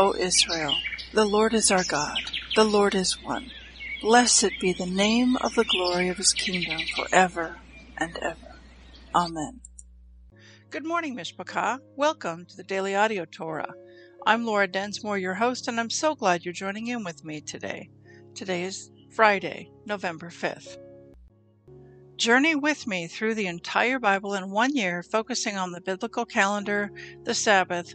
O Israel, the Lord is our God, the Lord is one. Blessed be the name of the glory of his kingdom forever and ever. Amen. Good morning, Mishpachah. Welcome to the Daily Audio Torah. I'm Laura Densmore, your host, and I'm so glad you're joining in with me today. Today is Friday, November 5th. Journey with me through the entire Bible in one year, focusing on the biblical calendar, the Sabbath,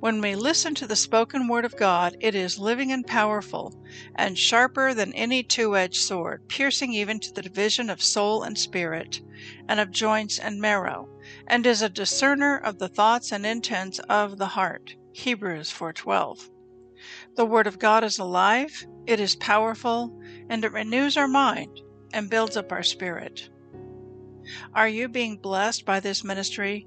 When we listen to the spoken Word of God, it is living and powerful, and sharper than any two edged sword, piercing even to the division of soul and spirit, and of joints and marrow, and is a discerner of the thoughts and intents of the heart. Hebrews 4:12. The Word of God is alive, it is powerful, and it renews our mind and builds up our spirit. Are you being blessed by this ministry?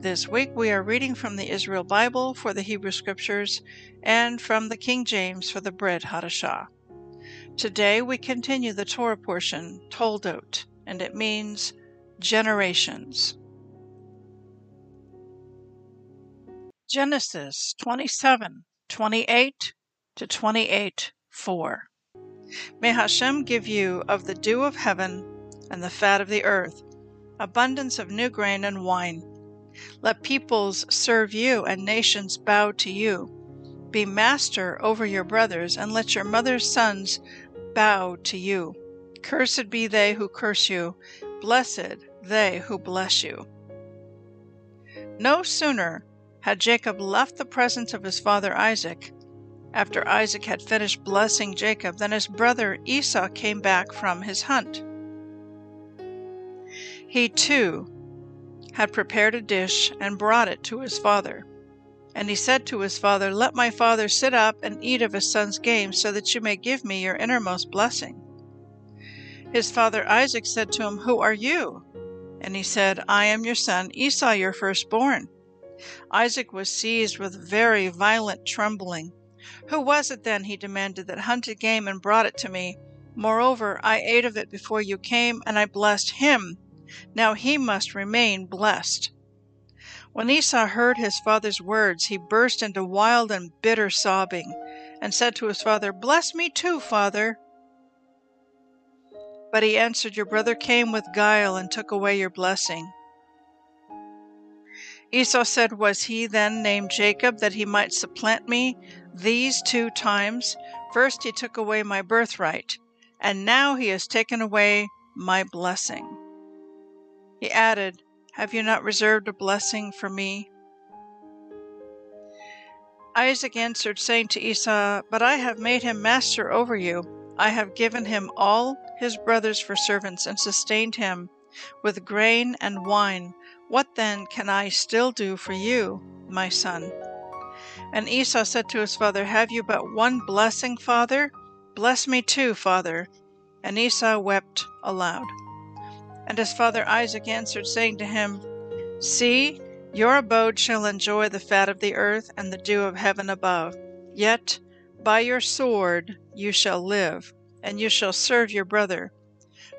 This week we are reading from the Israel Bible for the Hebrew Scriptures and from the King James for the Brit Hadashah. Today we continue the Torah portion, Toldot, and it means generations. Genesis 27, 28 to 28, 4. May Hashem give you of the dew of heaven and the fat of the earth, abundance of new grain and wine. Let peoples serve you and nations bow to you. Be master over your brothers, and let your mother's sons bow to you. Cursed be they who curse you, blessed they who bless you. No sooner had Jacob left the presence of his father Isaac, after Isaac had finished blessing Jacob, than his brother Esau came back from his hunt. He too had prepared a dish and brought it to his father. And he said to his father, Let my father sit up and eat of his son's game, so that you may give me your innermost blessing. His father Isaac said to him, Who are you? And he said, I am your son Esau, your firstborn. Isaac was seized with very violent trembling. Who was it then, he demanded, that hunted game and brought it to me? Moreover, I ate of it before you came, and I blessed him. Now he must remain blessed. When Esau heard his father's words, he burst into wild and bitter sobbing, and said to his father, Bless me too, father. But he answered, Your brother came with guile and took away your blessing. Esau said, Was he then named Jacob that he might supplant me these two times? First he took away my birthright, and now he has taken away my blessing. He added, Have you not reserved a blessing for me? Isaac answered, saying to Esau, But I have made him master over you. I have given him all his brothers for servants, and sustained him with grain and wine. What then can I still do for you, my son? And Esau said to his father, Have you but one blessing, father? Bless me too, father. And Esau wept aloud. And his father Isaac answered, saying to him, See, your abode shall enjoy the fat of the earth and the dew of heaven above. Yet by your sword you shall live, and you shall serve your brother.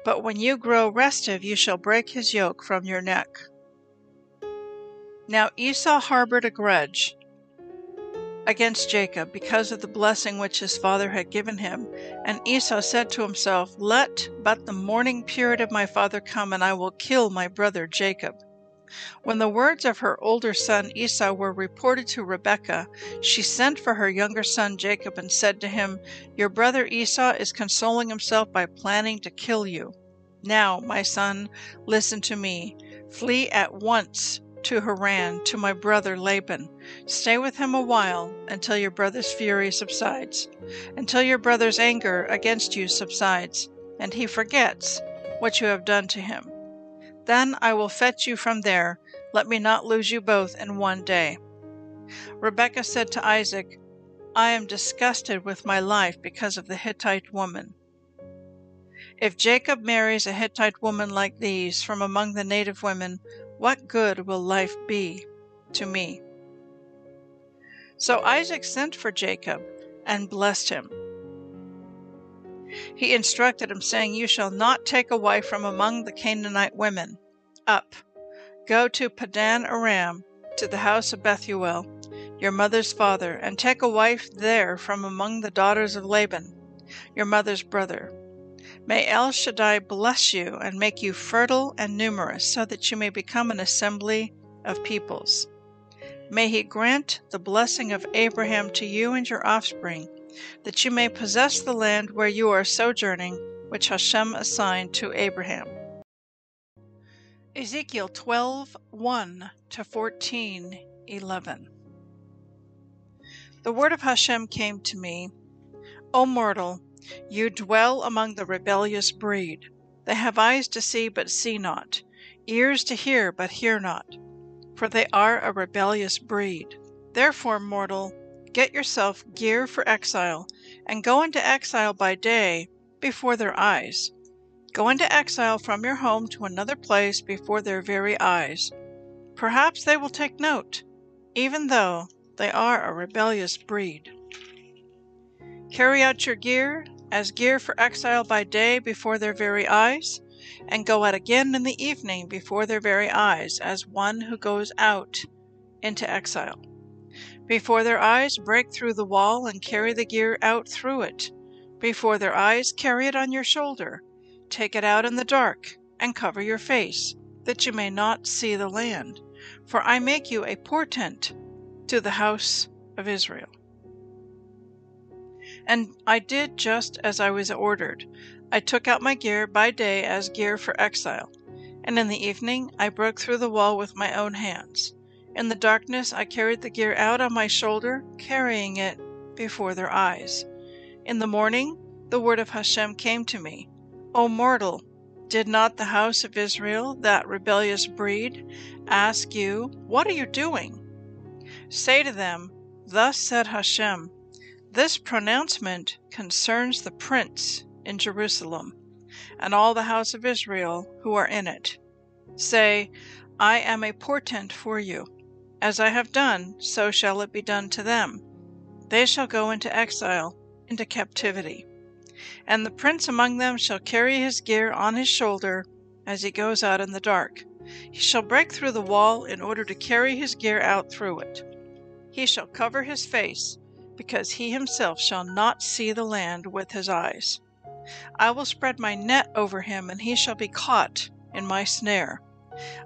But when you grow restive, you shall break his yoke from your neck. Now Esau harbored a grudge against Jacob because of the blessing which his father had given him. And Esau said to himself, Let but the mourning period of my father come, and I will kill my brother Jacob. When the words of her older son Esau were reported to Rebekah, she sent for her younger son Jacob and said to him, Your brother Esau is consoling himself by planning to kill you. Now, my son, listen to me. Flee at once to Haran to my brother Laban. Stay with him a while until your brother's fury subsides, until your brother's anger against you subsides, and he forgets what you have done to him. Then I will fetch you from there. Let me not lose you both in one day. Rebekah said to Isaac, I am disgusted with my life because of the Hittite woman. If Jacob marries a Hittite woman like these from among the native women, what good will life be to me? So Isaac sent for Jacob and blessed him. He instructed him, saying, You shall not take a wife from among the Canaanite women. Up, go to Padan Aram, to the house of Bethuel, your mother's father, and take a wife there from among the daughters of Laban, your mother's brother. May El Shaddai bless you and make you fertile and numerous, so that you may become an assembly of peoples. May he grant the blessing of Abraham to you and your offspring, that you may possess the land where you are sojourning, which Hashem assigned to Abraham. Ezekiel 12 1 to 14 11. The word of Hashem came to me O mortal, you dwell among the rebellious breed. They have eyes to see, but see not, ears to hear, but hear not, for they are a rebellious breed. Therefore, mortal, get yourself gear for exile, and go into exile by day before their eyes. Go into exile from your home to another place before their very eyes. Perhaps they will take note, even though they are a rebellious breed. Carry out your gear as gear for exile by day before their very eyes, and go out again in the evening before their very eyes as one who goes out into exile. Before their eyes, break through the wall and carry the gear out through it. Before their eyes, carry it on your shoulder. Take it out in the dark, and cover your face, that you may not see the land. For I make you a portent to the house of Israel. And I did just as I was ordered. I took out my gear by day as gear for exile, and in the evening I broke through the wall with my own hands. In the darkness I carried the gear out on my shoulder, carrying it before their eyes. In the morning the word of Hashem came to me O mortal, did not the house of Israel, that rebellious breed, ask you, What are you doing? Say to them, Thus said Hashem, this pronouncement concerns the prince in Jerusalem and all the house of Israel who are in it. Say, I am a portent for you. As I have done, so shall it be done to them. They shall go into exile, into captivity. And the prince among them shall carry his gear on his shoulder as he goes out in the dark. He shall break through the wall in order to carry his gear out through it. He shall cover his face because he himself shall not see the land with his eyes. I will spread my net over him, and he shall be caught in my snare.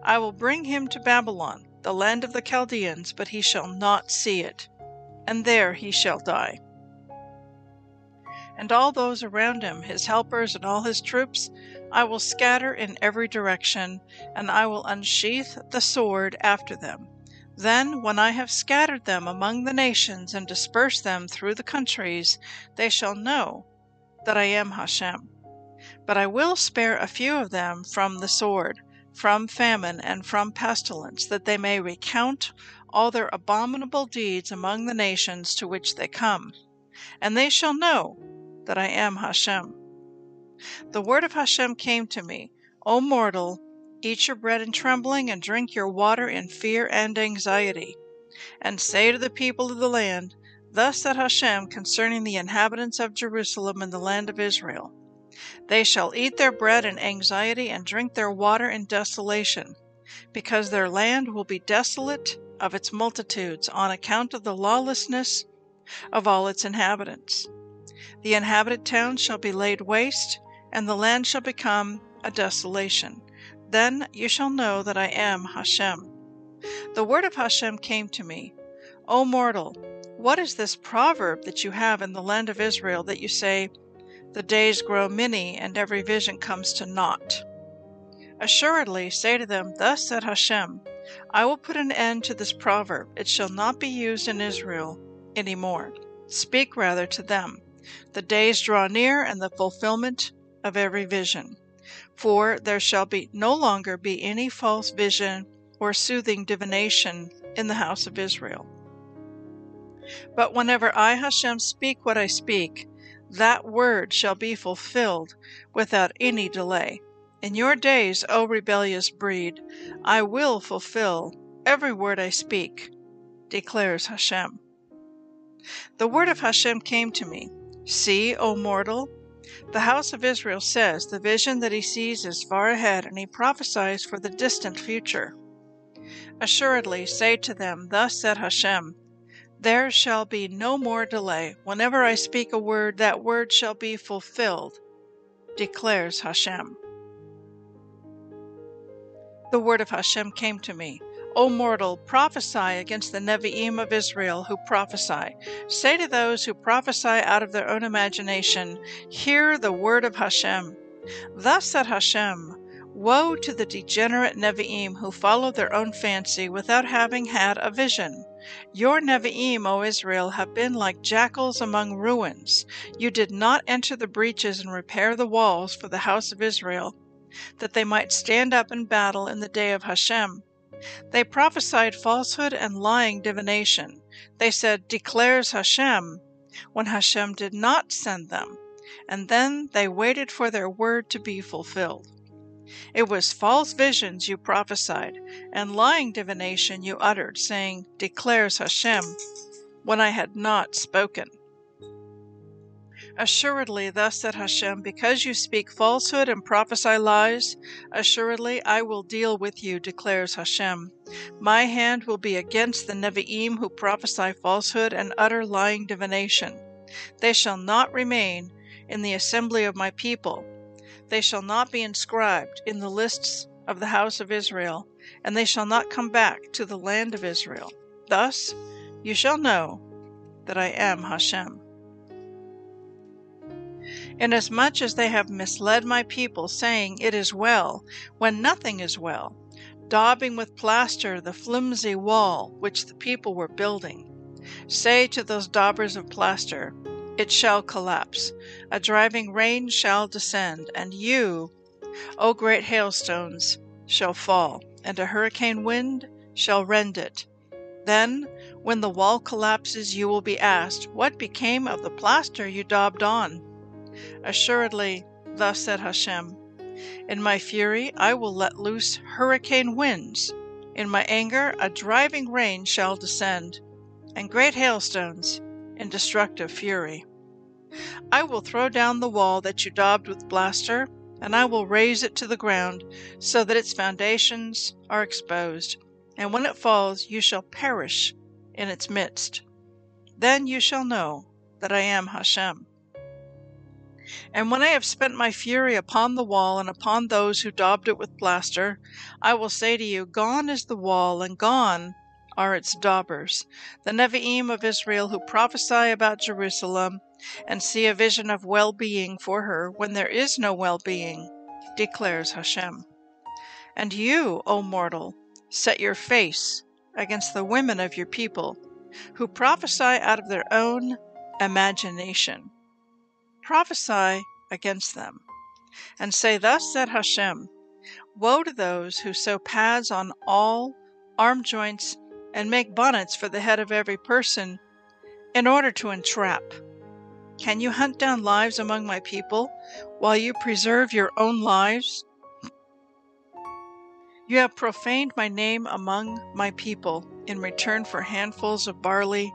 I will bring him to Babylon, the land of the Chaldeans, but he shall not see it, and there he shall die. And all those around him, his helpers and all his troops, I will scatter in every direction, and I will unsheath the sword after them. Then, when I have scattered them among the nations and dispersed them through the countries, they shall know that I am Hashem. But I will spare a few of them from the sword, from famine, and from pestilence, that they may recount all their abominable deeds among the nations to which they come. And they shall know that I am Hashem. The word of Hashem came to me, O mortal, Eat your bread in trembling, and drink your water in fear and anxiety. And say to the people of the land, Thus said Hashem concerning the inhabitants of Jerusalem and the land of Israel They shall eat their bread in anxiety and drink their water in desolation, because their land will be desolate of its multitudes on account of the lawlessness of all its inhabitants. The inhabited towns shall be laid waste, and the land shall become a desolation. Then you shall know that I am Hashem. The word of Hashem came to me O mortal, what is this proverb that you have in the land of Israel that you say, The days grow many, and every vision comes to naught? Assuredly, say to them, Thus said Hashem, I will put an end to this proverb. It shall not be used in Israel any more. Speak rather to them. The days draw near, and the fulfillment of every vision. For there shall be no longer be any false vision or soothing divination in the house of Israel. But whenever I, Hashem, speak what I speak, that word shall be fulfilled without any delay. In your days, O rebellious breed, I will fulfill every word I speak, declares Hashem. The word of Hashem came to me See, O mortal, the house of Israel says the vision that he sees is far ahead, and he prophesies for the distant future. Assuredly, say to them, Thus said Hashem, There shall be no more delay. Whenever I speak a word, that word shall be fulfilled, declares Hashem. The word of Hashem came to me. O mortal, prophesy against the Nevi'im of Israel who prophesy. Say to those who prophesy out of their own imagination, Hear the word of Hashem. Thus said Hashem, Woe to the degenerate Nevi'im who follow their own fancy without having had a vision. Your Nevi'im, O Israel, have been like jackals among ruins. You did not enter the breaches and repair the walls for the house of Israel, that they might stand up in battle in the day of Hashem. They prophesied falsehood and lying divination. They said, Declares Hashem, when Hashem did not send them, and then they waited for their word to be fulfilled. It was false visions you prophesied, and lying divination you uttered, saying, Declares Hashem, when I had not spoken. Assuredly, thus said Hashem, because you speak falsehood and prophesy lies, assuredly I will deal with you, declares Hashem. My hand will be against the Nevi'im who prophesy falsehood and utter lying divination. They shall not remain in the assembly of my people they shall not be inscribed in the lists of the house of Israel, and they shall not come back to the land of Israel. Thus you shall know that I am Hashem. Inasmuch as they have misled my people, saying, It is well, when nothing is well, daubing with plaster the flimsy wall which the people were building. Say to those daubers of plaster, it shall collapse. A driving rain shall descend, and you, O great hailstones, shall fall, and a hurricane wind shall rend it. Then, when the wall collapses, you will be asked, What became of the plaster you daubed on? Assuredly, thus said Hashem, In my fury I will let loose hurricane winds. In my anger a driving rain shall descend, and great hailstones in destructive fury. I will throw down the wall that you daubed with plaster, and I will raze it to the ground, so that its foundations are exposed. And when it falls, you shall perish in its midst. Then you shall know that I am Hashem. And when I have spent my fury upon the wall and upon those who daubed it with plaster, I will say to you, Gone is the wall, and gone are its daubers, the Nevi'im of Israel who prophesy about Jerusalem and see a vision of well being for her when there is no well being, declares Hashem. And you, O mortal, set your face against the women of your people, who prophesy out of their own imagination. Prophesy against them, and say, Thus said Hashem Woe to those who sew pads on all arm joints and make bonnets for the head of every person in order to entrap. Can you hunt down lives among my people while you preserve your own lives? You have profaned my name among my people in return for handfuls of barley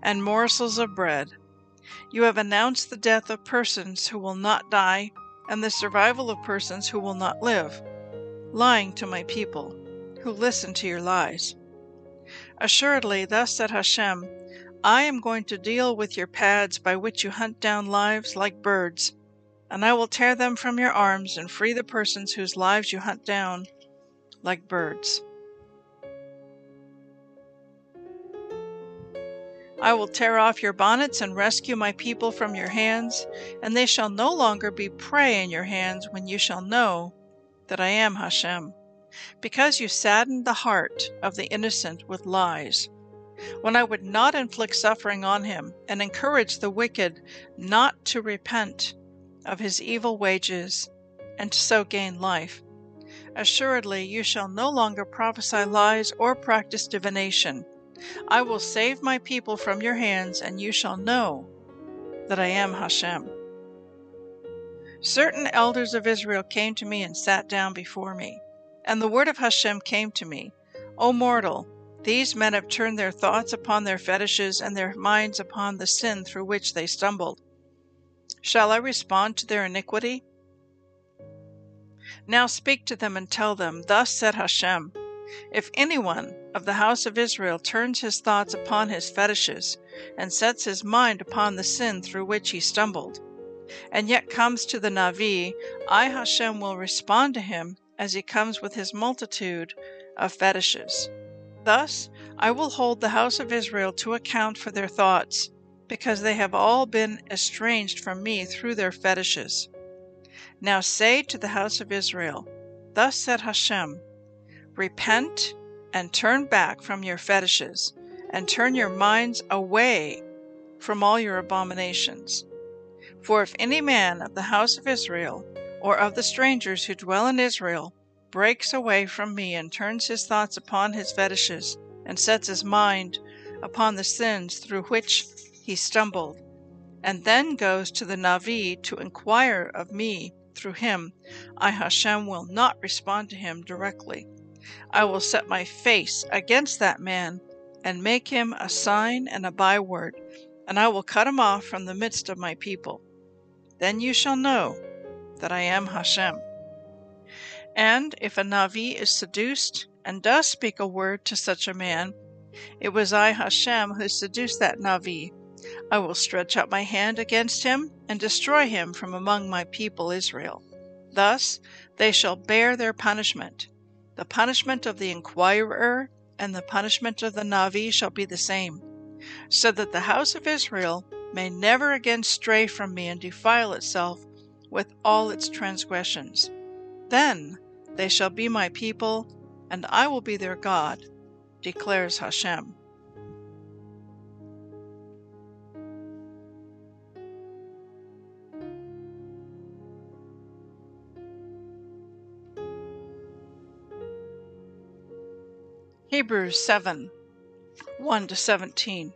and morsels of bread. You have announced the death of persons who will not die and the survival of persons who will not live, lying to my people, who listen to your lies. Assuredly, thus said Hashem, I am going to deal with your pads by which you hunt down lives like birds, and I will tear them from your arms and free the persons whose lives you hunt down like birds. I will tear off your bonnets and rescue my people from your hands, and they shall no longer be prey in your hands when you shall know that I am Hashem. Because you saddened the heart of the innocent with lies, when I would not inflict suffering on him and encourage the wicked not to repent of his evil wages and so gain life. Assuredly, you shall no longer prophesy lies or practice divination I will save my people from your hands, and you shall know that I am Hashem. Certain elders of Israel came to me and sat down before me. And the word of Hashem came to me O mortal, these men have turned their thoughts upon their fetishes and their minds upon the sin through which they stumbled. Shall I respond to their iniquity? Now speak to them and tell them, Thus said Hashem if anyone of the house of Israel turns his thoughts upon his fetishes, and sets his mind upon the sin through which he stumbled, and yet comes to the Navi, I Hashem will respond to him as he comes with his multitude of fetishes. Thus I will hold the house of Israel to account for their thoughts, because they have all been estranged from me through their fetishes. Now say to the house of Israel, Thus said Hashem, Repent and turn back from your fetishes, and turn your minds away from all your abominations. For if any man of the house of Israel, or of the strangers who dwell in Israel, breaks away from me and turns his thoughts upon his fetishes, and sets his mind upon the sins through which he stumbled, and then goes to the Navi to inquire of me through him, I Hashem will not respond to him directly. I will set my face against that man, and make him a sign and a byword, and I will cut him off from the midst of my people. Then you shall know that I am Hashem. And if a Navi is seduced and does speak a word to such a man, it was I, Hashem, who seduced that Navi. I will stretch out my hand against him and destroy him from among my people Israel. Thus they shall bear their punishment. The punishment of the inquirer and the punishment of the Navi shall be the same, so that the house of Israel may never again stray from me and defile itself with all its transgressions. Then they shall be my people, and I will be their God, declares Hashem. Hebrews 7 1 to 17.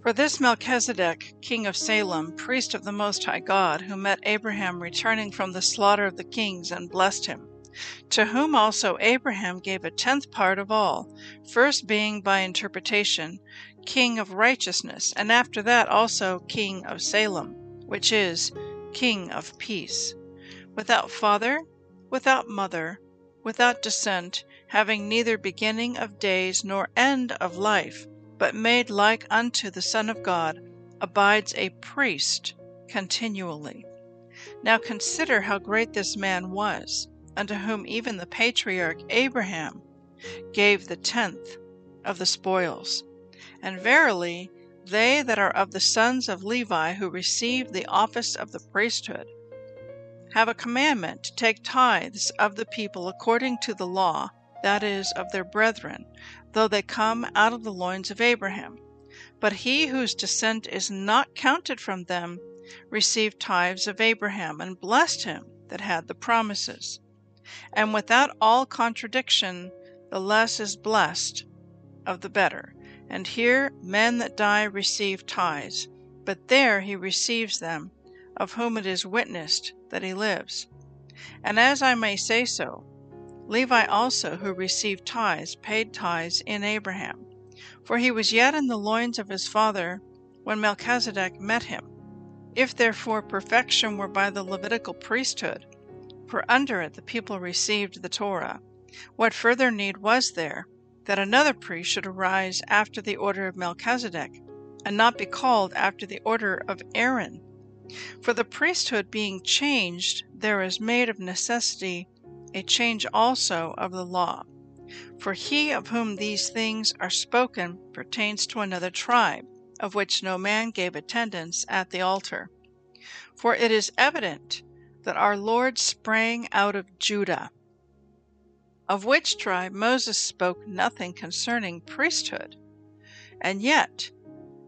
For this Melchizedek, king of Salem, priest of the Most High God, who met Abraham returning from the slaughter of the kings and blessed him, to whom also Abraham gave a tenth part of all, first being by interpretation king of righteousness, and after that also king of Salem, which is king of peace, without father, without mother, without descent, having neither beginning of days nor end of life, but made like unto the Son of God, abides a priest continually. Now consider how great this man was, unto whom even the patriarch Abraham gave the tenth of the spoils. And verily, they that are of the sons of Levi who receive the office of the priesthood have a commandment to take tithes of the people according to the law, that is, of their brethren, though they come out of the loins of Abraham. But he whose descent is not counted from them received tithes of Abraham, and blessed him that had the promises. And without all contradiction, the less is blessed of the better. And here men that die receive tithes, but there he receives them, of whom it is witnessed that he lives. And as I may say so, Levi also, who received tithes, paid tithes in Abraham. For he was yet in the loins of his father when Melchizedek met him. If therefore perfection were by the Levitical priesthood, for under it the people received the Torah, what further need was there that another priest should arise after the order of Melchizedek, and not be called after the order of Aaron? For the priesthood being changed, there is made of necessity a change also of the law. For he of whom these things are spoken pertains to another tribe, of which no man gave attendance at the altar. For it is evident that our Lord sprang out of Judah, of which tribe Moses spoke nothing concerning priesthood. And yet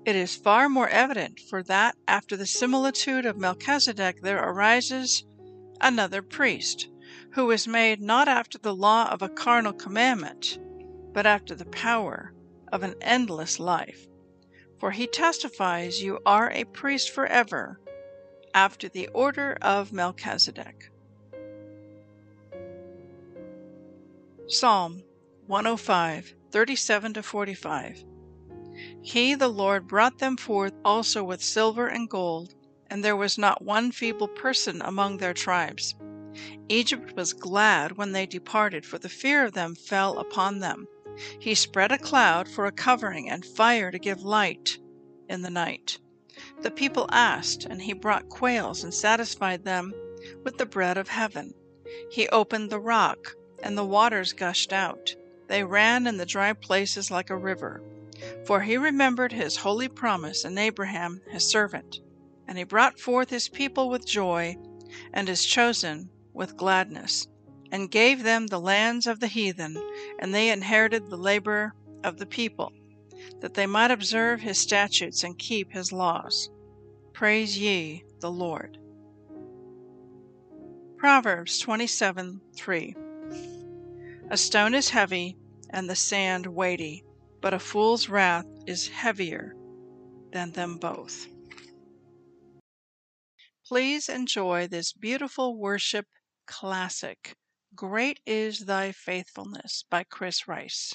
it is far more evident for that after the similitude of Melchizedek there arises another priest, who is made not after the law of a carnal commandment, but after the power of an endless life. For he testifies, You are a priest forever, after the order of Melchizedek. Psalm 105, 37 45. He, the Lord, brought them forth also with silver and gold, and there was not one feeble person among their tribes. Egypt was glad when they departed, for the fear of them fell upon them. He spread a cloud for a covering, and fire to give light in the night. The people asked, and he brought quails and satisfied them with the bread of heaven. He opened the rock, and the waters gushed out. They ran in the dry places like a river. For he remembered his holy promise and Abraham his servant. And he brought forth his people with joy, and his chosen with gladness, and gave them the lands of the heathen, and they inherited the labor of the people, that they might observe his statutes and keep his laws. Praise ye the Lord. Proverbs 27 3 A stone is heavy, and the sand weighty, but a fool's wrath is heavier than them both. Please enjoy this beautiful worship classic, Great is Thy Faithfulness by Chris Rice.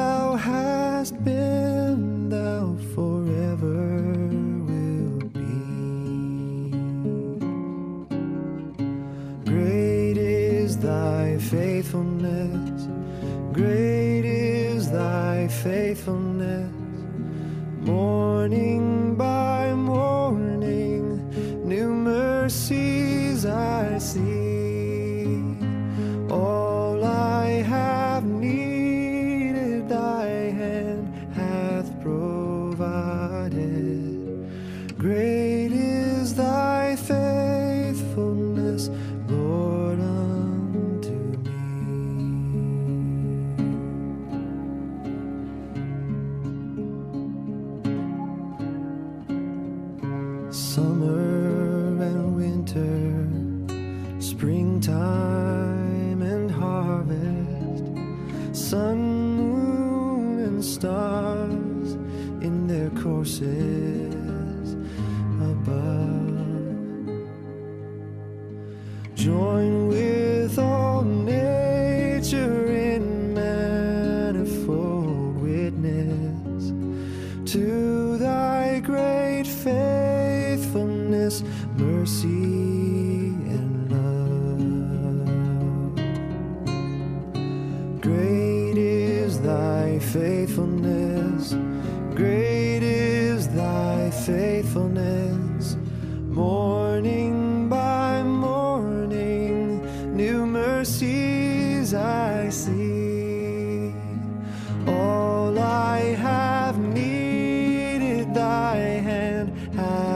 faithfulness, great is thy faithfulness. Sun, moon, and stars in their courses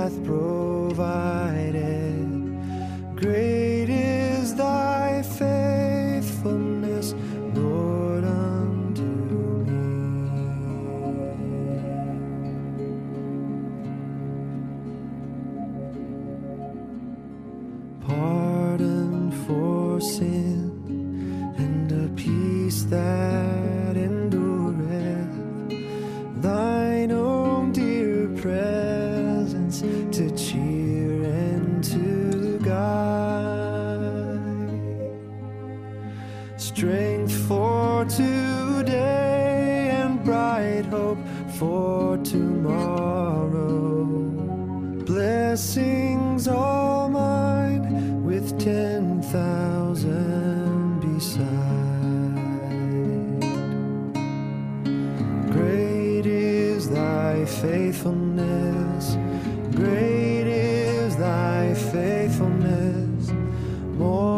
path broke. Faithfulness. Great is thy faithfulness. Morning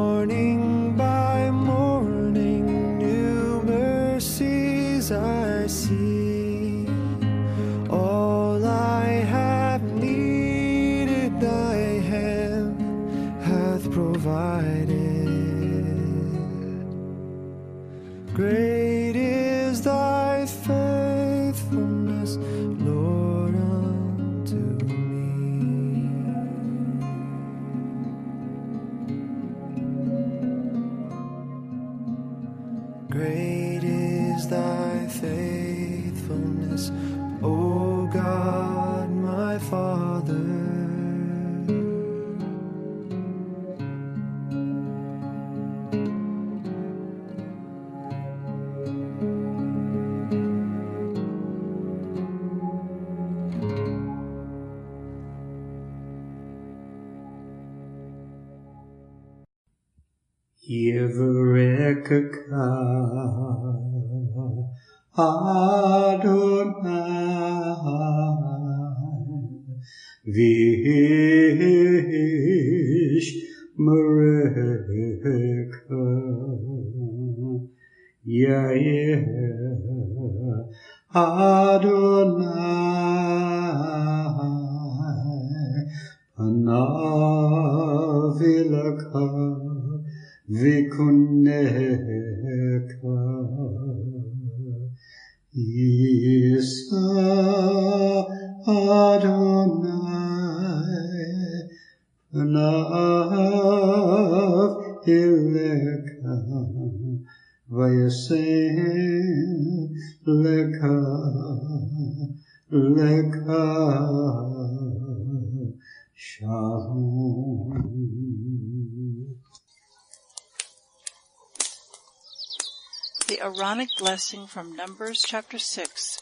Adonai The Aaronic blessing from Numbers chapter 6,